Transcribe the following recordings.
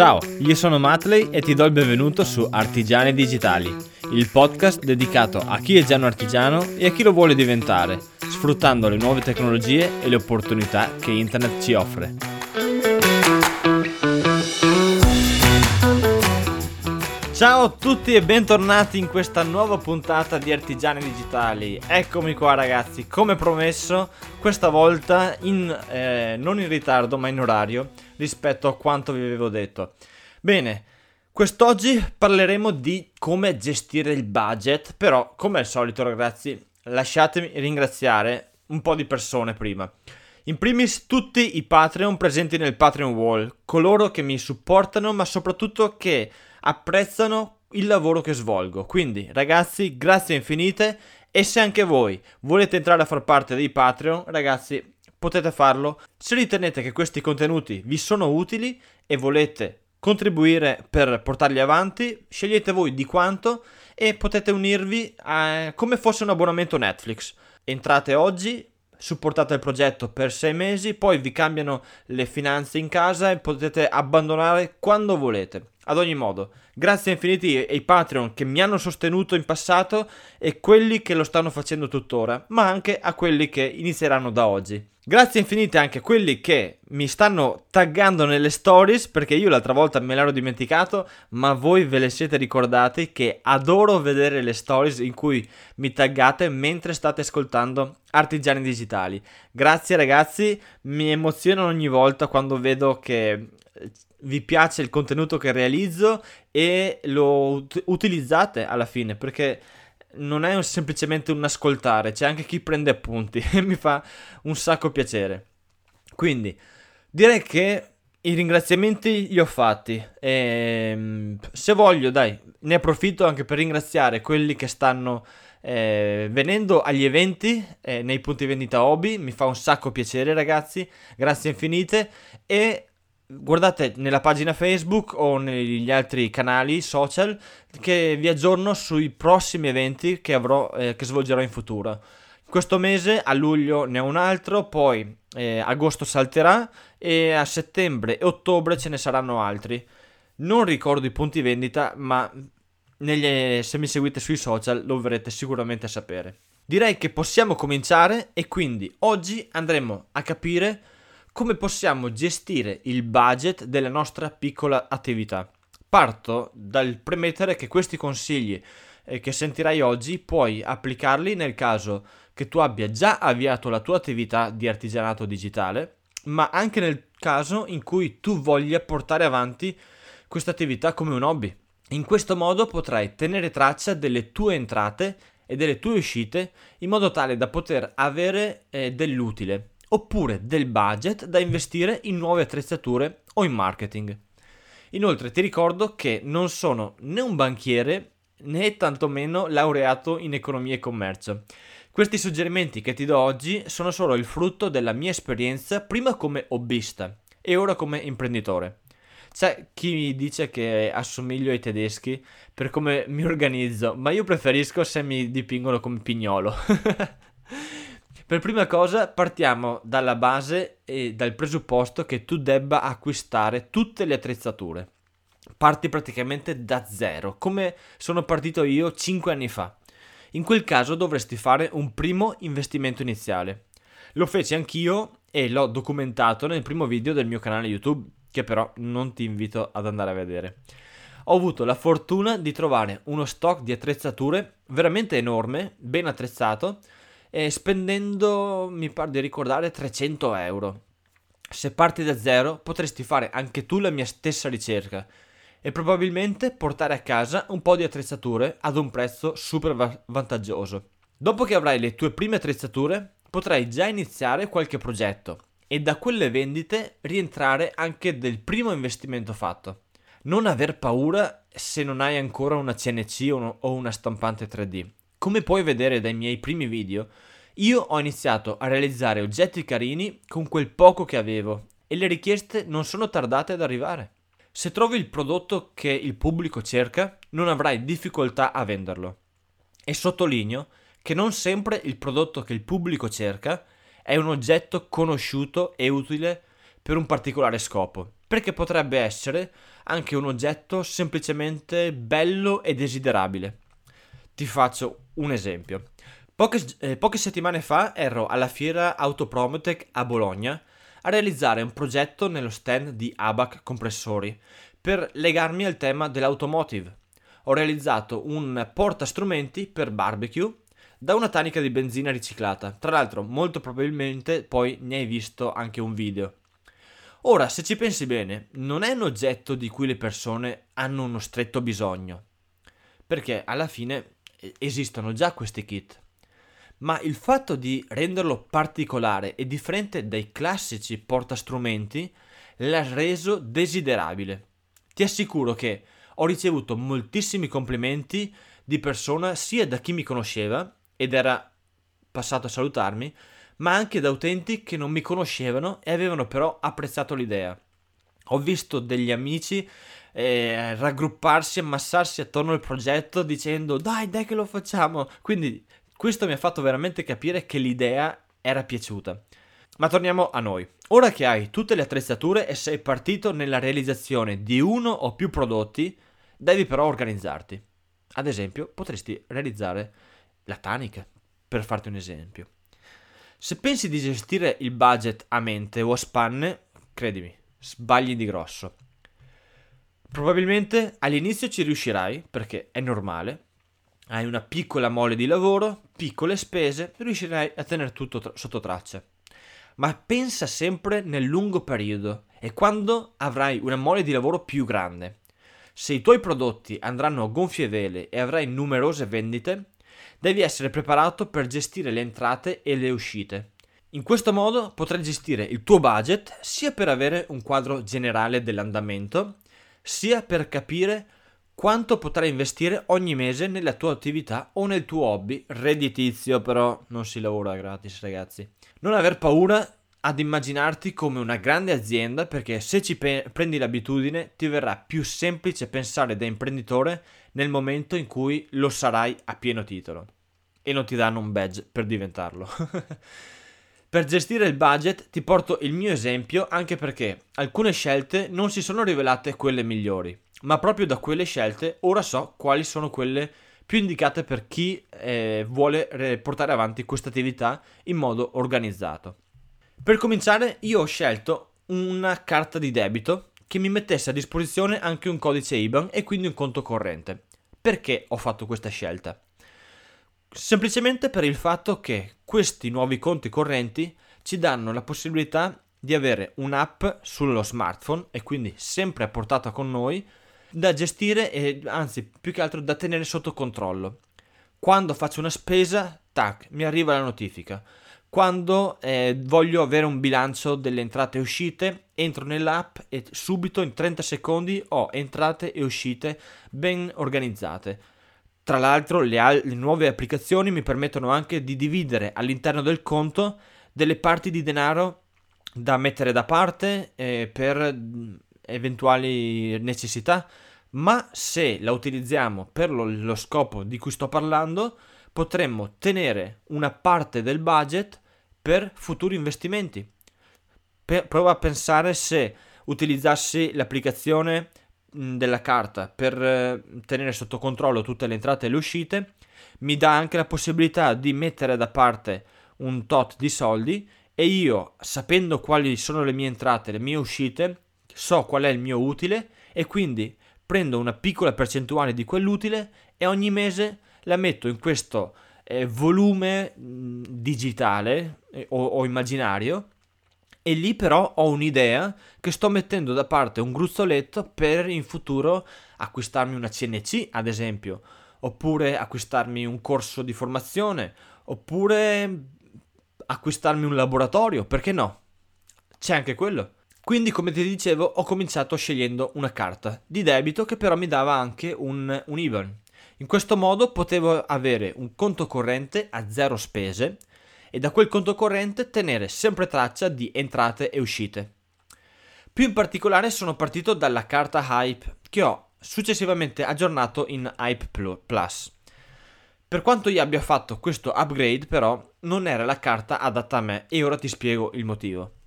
Ciao, io sono Matley e ti do il benvenuto su Artigiani Digitali, il podcast dedicato a chi è già un artigiano e a chi lo vuole diventare, sfruttando le nuove tecnologie e le opportunità che internet ci offre. Ciao a tutti e bentornati in questa nuova puntata di Artigiani Digitali. Eccomi qua ragazzi, come promesso, questa volta in, eh, non in ritardo ma in orario rispetto a quanto vi avevo detto. Bene, quest'oggi parleremo di come gestire il budget, però come al solito ragazzi lasciatemi ringraziare un po' di persone prima. In primis tutti i Patreon presenti nel Patreon Wall, coloro che mi supportano ma soprattutto che apprezzano il lavoro che svolgo. Quindi, ragazzi, grazie infinite. E se anche voi volete entrare a far parte dei Patreon, ragazzi, potete farlo. Se ritenete che questi contenuti vi sono utili e volete contribuire per portarli avanti, scegliete voi di quanto e potete unirvi a, come fosse un abbonamento Netflix. Entrate oggi, supportate il progetto per sei mesi, poi vi cambiano le finanze in casa e potete abbandonare quando volete. Ad ogni modo, grazie infiniti ai Patreon che mi hanno sostenuto in passato e quelli che lo stanno facendo tuttora, ma anche a quelli che inizieranno da oggi. Grazie infinite anche a quelli che mi stanno taggando nelle stories, perché io l'altra volta me l'ero dimenticato, ma voi ve le siete ricordati che adoro vedere le stories in cui mi taggate mentre state ascoltando Artigiani Digitali. Grazie ragazzi, mi emoziono ogni volta quando vedo che vi piace il contenuto che realizzo e lo ut- utilizzate alla fine perché non è semplicemente un ascoltare, c'è anche chi prende appunti e mi fa un sacco piacere. Quindi direi che i ringraziamenti li ho fatti. E ehm, se voglio, dai, ne approfitto anche per ringraziare quelli che stanno eh, venendo agli eventi eh, nei punti vendita hobby, mi fa un sacco piacere ragazzi, grazie infinite. E guardate nella pagina Facebook o negli altri canali social che vi aggiorno sui prossimi eventi che, avrò, eh, che svolgerò in futuro. Questo mese a luglio ne ho un altro, poi eh, agosto salterà e a settembre e ottobre ce ne saranno altri. Non ricordo i punti vendita, ma negli, se mi seguite sui social lo dovrete sicuramente sapere. Direi che possiamo cominciare e quindi oggi andremo a capire come possiamo gestire il budget della nostra piccola attività. Parto dal premettere che questi consigli eh, che sentirai oggi puoi applicarli nel caso che tu abbia già avviato la tua attività di artigianato digitale, ma anche nel caso in cui tu voglia portare avanti questa attività come un hobby. In questo modo potrai tenere traccia delle tue entrate e delle tue uscite in modo tale da poter avere eh, dell'utile oppure del budget da investire in nuove attrezzature o in marketing. Inoltre ti ricordo che non sono né un banchiere né tantomeno laureato in economia e commercio. Questi suggerimenti che ti do oggi sono solo il frutto della mia esperienza prima come hobbista e ora come imprenditore. C'è chi mi dice che assomiglio ai tedeschi per come mi organizzo, ma io preferisco se mi dipingono come pignolo. Per prima cosa partiamo dalla base e dal presupposto che tu debba acquistare tutte le attrezzature. Parti praticamente da zero, come sono partito io 5 anni fa. In quel caso dovresti fare un primo investimento iniziale. Lo feci anch'io e l'ho documentato nel primo video del mio canale YouTube, che però non ti invito ad andare a vedere. Ho avuto la fortuna di trovare uno stock di attrezzature veramente enorme, ben attrezzato, eh, spendendo, mi pare di ricordare, 300 euro. Se parti da zero potresti fare anche tu la mia stessa ricerca e probabilmente portare a casa un po' di attrezzature ad un prezzo super va- vantaggioso. Dopo che avrai le tue prime attrezzature, potrai già iniziare qualche progetto e da quelle vendite rientrare anche del primo investimento fatto. Non aver paura se non hai ancora una CNC o una stampante 3D. Come puoi vedere dai miei primi video, io ho iniziato a realizzare oggetti carini con quel poco che avevo e le richieste non sono tardate ad arrivare. Se trovi il prodotto che il pubblico cerca, non avrai difficoltà a venderlo. E sottolineo che non sempre il prodotto che il pubblico cerca è un oggetto conosciuto e utile per un particolare scopo, perché potrebbe essere anche un oggetto semplicemente bello e desiderabile. Ti faccio un esempio. Poche, eh, poche settimane fa ero alla fiera Autopromotech a Bologna a realizzare un progetto nello stand di ABAC Compressori per legarmi al tema dell'automotive. Ho realizzato un portastrumenti per barbecue da una tanica di benzina riciclata. Tra l'altro, molto probabilmente poi ne hai visto anche un video. Ora, se ci pensi bene, non è un oggetto di cui le persone hanno uno stretto bisogno, perché alla fine eh, esistono già questi kit. Ma il fatto di renderlo particolare e differente dai classici portastrumenti l'ha reso desiderabile. Ti assicuro che ho ricevuto moltissimi complimenti di persona sia da chi mi conosceva ed era passato a salutarmi, ma anche da utenti che non mi conoscevano e avevano però apprezzato l'idea. Ho visto degli amici eh, raggrupparsi, ammassarsi attorno al progetto dicendo dai, dai che lo facciamo. Quindi questo mi ha fatto veramente capire che l'idea era piaciuta. Ma torniamo a noi. Ora che hai tutte le attrezzature e sei partito nella realizzazione di uno o più prodotti, devi però organizzarti. Ad esempio, potresti realizzare la tanica, per farti un esempio. Se pensi di gestire il budget a mente o a spanne, credimi, sbagli di grosso. Probabilmente all'inizio ci riuscirai, perché è normale. Hai una piccola mole di lavoro, piccole spese, riuscirai a tenere tutto tra- sotto traccia. Ma pensa sempre nel lungo periodo e quando avrai una mole di lavoro più grande. Se i tuoi prodotti andranno a gonfie vele e avrai numerose vendite, devi essere preparato per gestire le entrate e le uscite. In questo modo potrai gestire il tuo budget sia per avere un quadro generale dell'andamento, sia per capire quanto potrai investire ogni mese nella tua attività o nel tuo hobby redditizio, però non si lavora gratis, ragazzi. Non aver paura ad immaginarti come una grande azienda perché se ci pe- prendi l'abitudine ti verrà più semplice pensare da imprenditore nel momento in cui lo sarai a pieno titolo e non ti danno un badge per diventarlo. per gestire il budget ti porto il mio esempio anche perché alcune scelte non si sono rivelate quelle migliori, ma proprio da quelle scelte ora so quali sono quelle più indicate per chi eh, vuole portare avanti questa attività in modo organizzato. Per cominciare, io ho scelto una carta di debito che mi mettesse a disposizione anche un codice IBAN e quindi un conto corrente. Perché ho fatto questa scelta? Semplicemente per il fatto che questi nuovi conti correnti ci danno la possibilità di avere un'app sullo smartphone e quindi sempre a portata con noi da gestire e anzi più che altro da tenere sotto controllo. Quando faccio una spesa, tac, mi arriva la notifica quando eh, voglio avere un bilancio delle entrate e uscite, entro nell'app e subito in 30 secondi ho entrate e uscite ben organizzate. Tra l'altro le, al- le nuove applicazioni mi permettono anche di dividere all'interno del conto delle parti di denaro da mettere da parte eh, per eventuali necessità, ma se la utilizziamo per lo, lo scopo di cui sto parlando, potremmo tenere una parte del budget per futuri investimenti. Per, prova a pensare se utilizzassi l'applicazione della carta per eh, tenere sotto controllo tutte le entrate e le uscite, mi dà anche la possibilità di mettere da parte un tot di soldi e io, sapendo quali sono le mie entrate e le mie uscite, so qual è il mio utile e quindi prendo una piccola percentuale di quell'utile e ogni mese la metto in questo eh, volume mh, digitale eh, o, o immaginario e lì però ho un'idea che sto mettendo da parte un gruzzoletto per in futuro acquistarmi una CNC ad esempio oppure acquistarmi un corso di formazione oppure acquistarmi un laboratorio perché no? C'è anche quello quindi come ti dicevo ho cominciato scegliendo una carta di debito che però mi dava anche un, un IBAN in questo modo potevo avere un conto corrente a zero spese e da quel conto corrente tenere sempre traccia di entrate e uscite. Più in particolare sono partito dalla carta Hype che ho successivamente aggiornato in Hype Plus. Per quanto io abbia fatto questo upgrade però non era la carta adatta a me e ora ti spiego il motivo.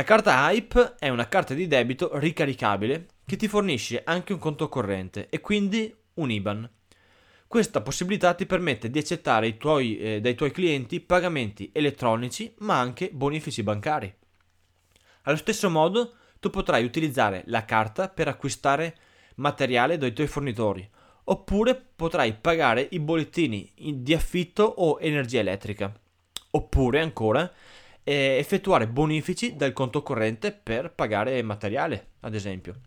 La carta Hype è una carta di debito ricaricabile che ti fornisce anche un conto corrente e quindi un IBAN. Questa possibilità ti permette di accettare tuoi, eh, dai tuoi clienti pagamenti elettronici ma anche bonifici bancari. Allo stesso modo tu potrai utilizzare la carta per acquistare materiale dai tuoi fornitori oppure potrai pagare i bollettini di affitto o energia elettrica oppure ancora eh, effettuare bonifici dal conto corrente per pagare materiale ad esempio.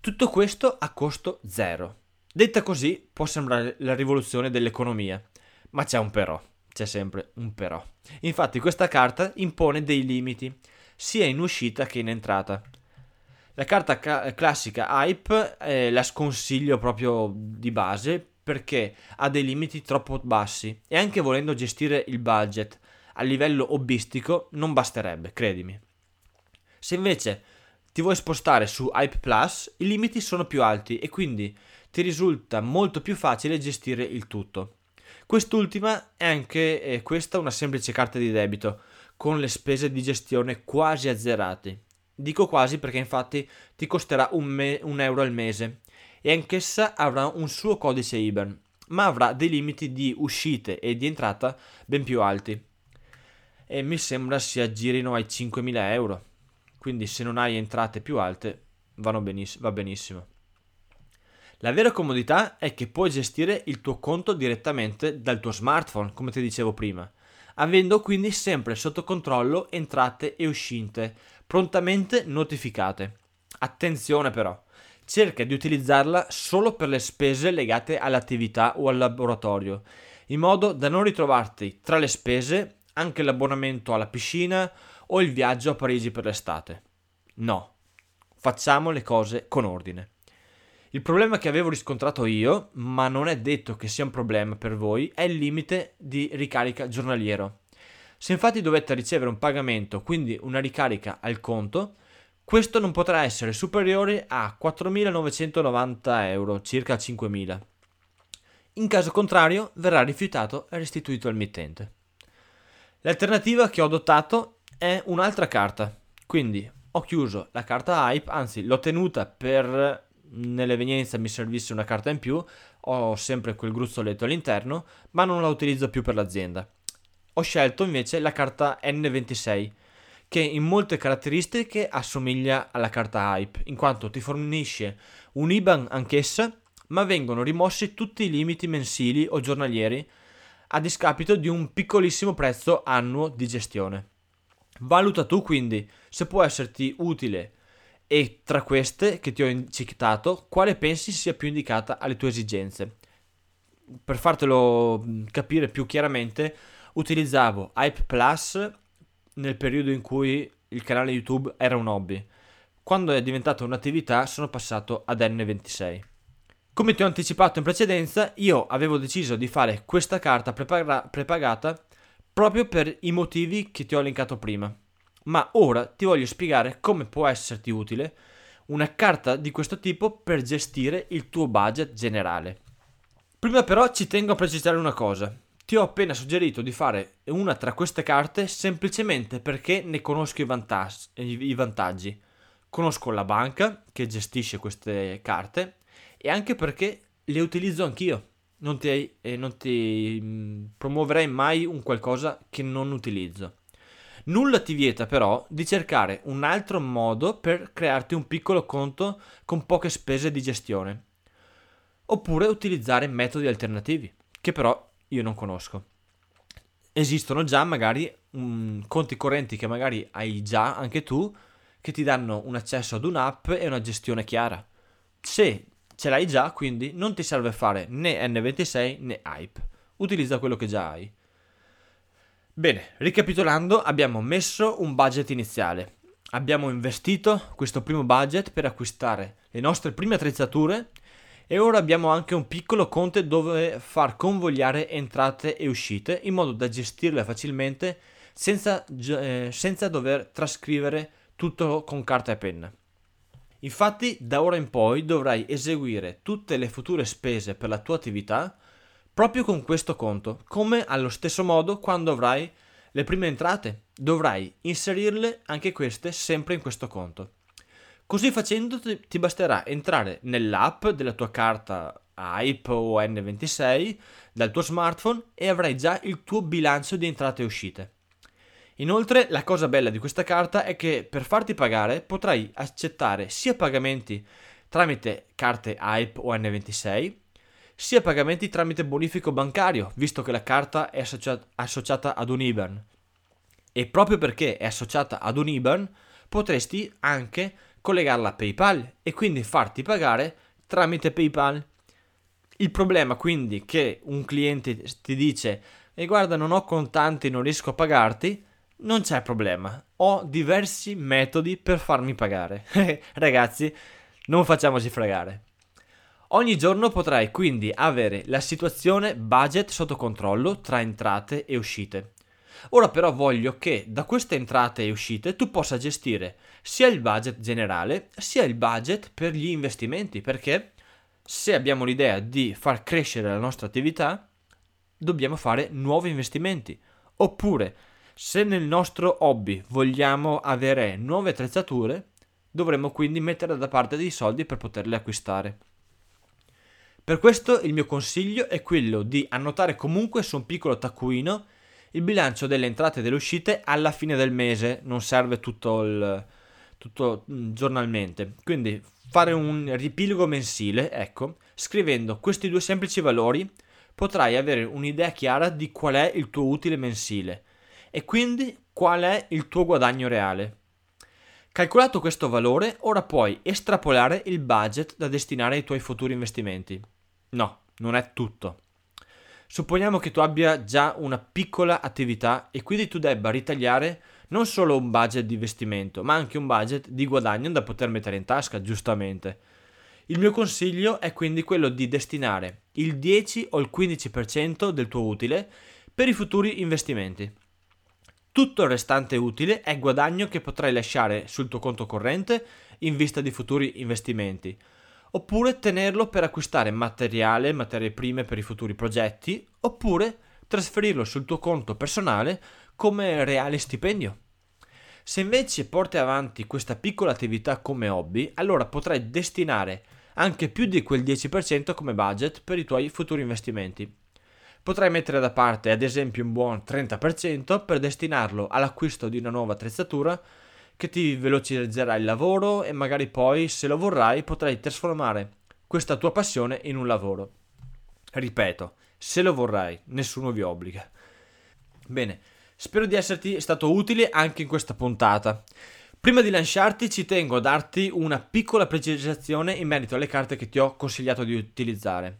Tutto questo a costo zero. Detta così può sembrare la rivoluzione dell'economia, ma c'è un però, c'è sempre un però. Infatti questa carta impone dei limiti, sia in uscita che in entrata. La carta ca- classica Hype eh, la sconsiglio proprio di base perché ha dei limiti troppo bassi e anche volendo gestire il budget a livello hobbistico non basterebbe, credimi. Se invece ti vuoi spostare su Hype Plus, i limiti sono più alti e quindi ti risulta molto più facile gestire il tutto. Quest'ultima è anche eh, questa una semplice carta di debito, con le spese di gestione quasi azzerate. Dico quasi perché infatti ti costerà un, me- un euro al mese e anch'essa avrà un suo codice IBAN, ma avrà dei limiti di uscite e di entrata ben più alti. E mi sembra si aggirino ai 5.000 euro quindi se non hai entrate più alte beniss- va benissimo. La vera comodità è che puoi gestire il tuo conto direttamente dal tuo smartphone, come ti dicevo prima, avendo quindi sempre sotto controllo entrate e uscite, prontamente notificate. Attenzione però, cerca di utilizzarla solo per le spese legate all'attività o al laboratorio, in modo da non ritrovarti tra le spese anche l'abbonamento alla piscina o il viaggio a Parigi per l'estate. No, facciamo le cose con ordine. Il problema che avevo riscontrato io, ma non è detto che sia un problema per voi, è il limite di ricarica giornaliero. Se infatti dovete ricevere un pagamento, quindi una ricarica al conto, questo non potrà essere superiore a 4.990 euro, circa 5.000. In caso contrario verrà rifiutato e restituito al mittente. L'alternativa che ho adottato è un'altra carta. Quindi ho chiuso la carta hype, anzi l'ho tenuta per nell'evenienza mi servisse una carta in più, ho sempre quel gruzzoletto all'interno, ma non la utilizzo più per l'azienda. Ho scelto invece la carta N26, che in molte caratteristiche assomiglia alla carta Hype, in quanto ti fornisce un IBAN anch'essa, ma vengono rimossi tutti i limiti mensili o giornalieri a discapito di un piccolissimo prezzo annuo di gestione. Valuta tu quindi se può esserti utile e tra queste che ti ho citato, quale pensi sia più indicata alle tue esigenze. Per fartelo capire più chiaramente, utilizzavo Hype Plus nel periodo in cui il canale YouTube era un hobby. Quando è diventata un'attività sono passato ad N26. Come ti ho anticipato in precedenza, io avevo deciso di fare questa carta prepara- prepagata proprio per i motivi che ti ho elencato prima. Ma ora ti voglio spiegare come può esserti utile una carta di questo tipo per gestire il tuo budget generale. Prima però ci tengo a precisare una cosa. Ti ho appena suggerito di fare una tra queste carte semplicemente perché ne conosco i, vantaggi. I vantaggi. Conosco la banca che gestisce queste carte e anche perché le utilizzo anch'io non ti, eh, non ti mm, promuoverei mai un qualcosa che non utilizzo. Nulla ti vieta però di cercare un altro modo per crearti un piccolo conto con poche spese di gestione. Oppure utilizzare metodi alternativi, che però io non conosco. Esistono già magari um, conti correnti che magari hai già anche tu, che ti danno un accesso ad un'app e una gestione chiara. Se ce l'hai già, quindi non ti serve fare né N26 né Hype. Utilizza quello che già hai. Bene, ricapitolando, abbiamo messo un budget iniziale. Abbiamo investito questo primo budget per acquistare le nostre prime attrezzature e ora abbiamo anche un piccolo conto dove far convogliare entrate e uscite in modo da gestirle facilmente senza, eh, senza dover trascrivere tutto con carta e penna. Infatti, da ora in poi dovrai eseguire tutte le future spese per la tua attività proprio con questo conto, come allo stesso modo quando avrai le prime entrate dovrai inserirle anche queste sempre in questo conto. Così facendo ti basterà entrare nell'app della tua carta AIP o N26 dal tuo smartphone e avrai già il tuo bilancio di entrate e uscite. Inoltre la cosa bella di questa carta è che per farti pagare potrai accettare sia pagamenti tramite carte AIP o N26, sia pagamenti tramite bonifico bancario, visto che la carta è associata ad un IBAN. E proprio perché è associata ad un IBAN, potresti anche collegarla a PayPal e quindi farti pagare tramite PayPal. Il problema quindi che un cliente ti dice e guarda non ho contanti, non riesco a pagarti, non c'è problema. Ho diversi metodi per farmi pagare. Ragazzi, non facciamoci fregare. Ogni giorno potrai quindi avere la situazione budget sotto controllo tra entrate e uscite. Ora però voglio che da queste entrate e uscite tu possa gestire sia il budget generale sia il budget per gli investimenti perché se abbiamo l'idea di far crescere la nostra attività, dobbiamo fare nuovi investimenti. Oppure, se nel nostro hobby vogliamo avere nuove attrezzature, dovremo quindi mettere da parte dei soldi per poterle acquistare. Per questo il mio consiglio è quello di annotare comunque su un piccolo taccuino il bilancio delle entrate e delle uscite alla fine del mese, non serve tutto, il, tutto mm, giornalmente. Quindi fare un riepilogo mensile, ecco, scrivendo questi due semplici valori potrai avere un'idea chiara di qual è il tuo utile mensile e quindi qual è il tuo guadagno reale. Calcolato questo valore, ora puoi estrapolare il budget da destinare ai tuoi futuri investimenti. No, non è tutto. Supponiamo che tu abbia già una piccola attività e quindi tu debba ritagliare non solo un budget di investimento, ma anche un budget di guadagno da poter mettere in tasca, giustamente. Il mio consiglio è quindi quello di destinare il 10 o il 15% del tuo utile per i futuri investimenti. Tutto il restante utile è guadagno che potrai lasciare sul tuo conto corrente in vista di futuri investimenti, oppure tenerlo per acquistare materiale, materie prime per i futuri progetti, oppure trasferirlo sul tuo conto personale come reale stipendio. Se invece porti avanti questa piccola attività come hobby, allora potrai destinare anche più di quel 10% come budget per i tuoi futuri investimenti. Potrai mettere da parte ad esempio un buon 30% per destinarlo all'acquisto di una nuova attrezzatura che ti velocizzerà il lavoro e magari poi, se lo vorrai, potrai trasformare questa tua passione in un lavoro. Ripeto, se lo vorrai, nessuno vi obbliga. Bene, Spero di esserti stato utile anche in questa puntata. Prima di lasciarti ci tengo a darti una piccola precisazione in merito alle carte che ti ho consigliato di utilizzare.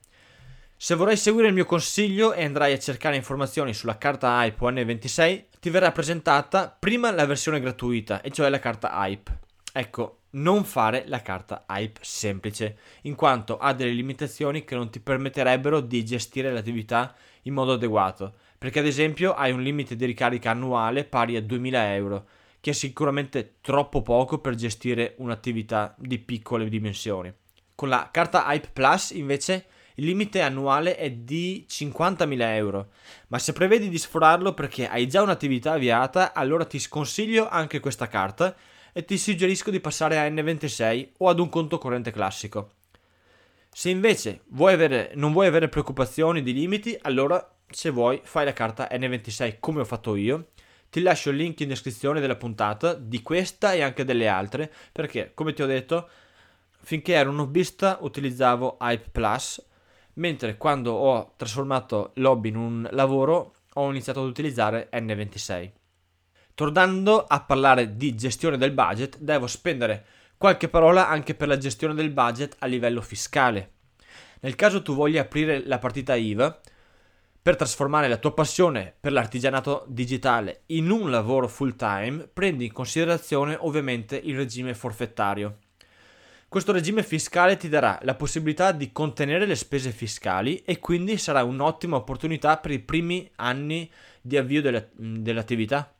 Se vorrai seguire il mio consiglio e andrai a cercare informazioni sulla carta Hype N26, ti verrà presentata prima la versione gratuita, e cioè la carta Hype. Ecco, non fare la carta Hype semplice, in quanto ha delle limitazioni che non ti permetterebbero di gestire l'attività in modo adeguato perché ad esempio hai un limite di ricarica annuale pari a 2000 euro, che è sicuramente troppo poco per gestire un'attività di piccole dimensioni. Con la carta Hype Plus invece il limite annuale è di 50.000 euro, ma se prevedi di sforarlo perché hai già un'attività avviata, allora ti sconsiglio anche questa carta e ti suggerisco di passare a N26 o ad un conto corrente classico. Se invece vuoi avere, non vuoi avere preoccupazioni di limiti, allora se vuoi fai la carta N26 come ho fatto io. Ti lascio il link in descrizione della puntata di questa e anche delle altre, perché come ti ho detto, finché ero un hobbista utilizzavo Hype Plus, mentre quando ho trasformato l'hobby in un lavoro ho iniziato ad utilizzare N26. Tornando a parlare di gestione del budget, devo spendere qualche parola anche per la gestione del budget a livello fiscale. Nel caso tu voglia aprire la partita IVA, per trasformare la tua passione per l'artigianato digitale in un lavoro full time, prendi in considerazione ovviamente il regime forfettario. Questo regime fiscale ti darà la possibilità di contenere le spese fiscali e quindi sarà un'ottima opportunità per i primi anni di avvio delle, dell'attività.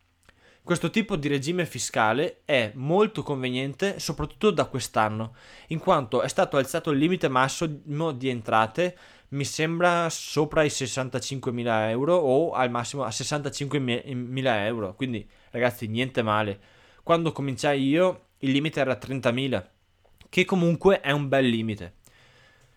Questo tipo di regime fiscale è molto conveniente soprattutto da quest'anno, in quanto è stato alzato il limite massimo di entrate mi sembra sopra i 65.000 euro o al massimo a 65.000 euro. Quindi ragazzi, niente male. Quando cominciai io il limite era 30.000, che comunque è un bel limite.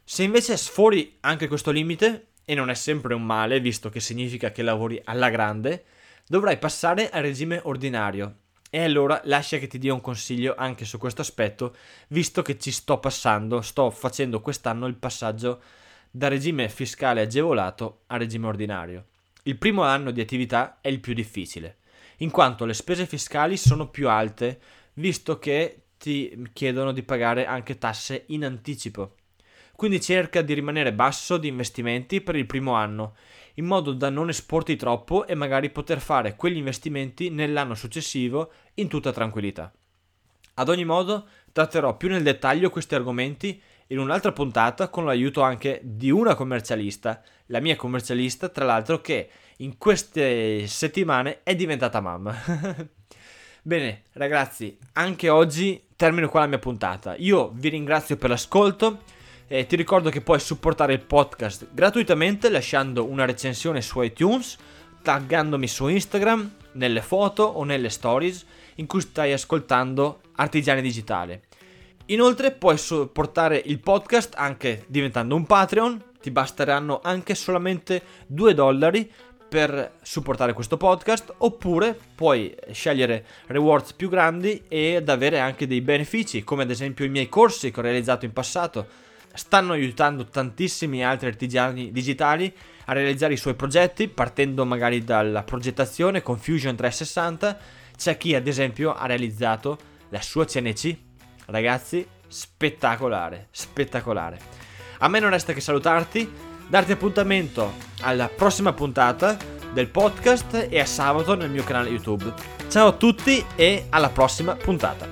Se invece sfori anche questo limite, e non è sempre un male, visto che significa che lavori alla grande, dovrai passare al regime ordinario. E allora lascia che ti dia un consiglio anche su questo aspetto, visto che ci sto passando, sto facendo quest'anno il passaggio da regime fiscale agevolato a regime ordinario. Il primo anno di attività è il più difficile, in quanto le spese fiscali sono più alte, visto che ti chiedono di pagare anche tasse in anticipo. Quindi cerca di rimanere basso di investimenti per il primo anno, in modo da non esporti troppo e magari poter fare quegli investimenti nell'anno successivo in tutta tranquillità. Ad ogni modo, tratterò più nel dettaglio questi argomenti in un'altra puntata con l'aiuto anche di una commercialista, la mia commercialista, tra l'altro, che in queste settimane è diventata mamma. Bene, ragazzi, anche oggi termino qua la mia puntata. Io vi ringrazio per l'ascolto. E ti ricordo che puoi supportare il podcast gratuitamente lasciando una recensione su iTunes, taggandomi su Instagram, nelle foto o nelle stories in cui stai ascoltando Artigiani Digitale. Inoltre puoi supportare il podcast anche diventando un Patreon, ti basteranno anche solamente 2 dollari per supportare questo podcast oppure puoi scegliere rewards più grandi ed avere anche dei benefici come ad esempio i miei corsi che ho realizzato in passato. Stanno aiutando tantissimi altri artigiani digitali a realizzare i suoi progetti partendo magari dalla progettazione con Fusion 360 c'è chi ad esempio ha realizzato la sua CNC ragazzi spettacolare spettacolare. A me non resta che salutarti darti appuntamento alla prossima puntata del podcast e a sabato nel mio canale YouTube. Ciao a tutti e alla prossima puntata.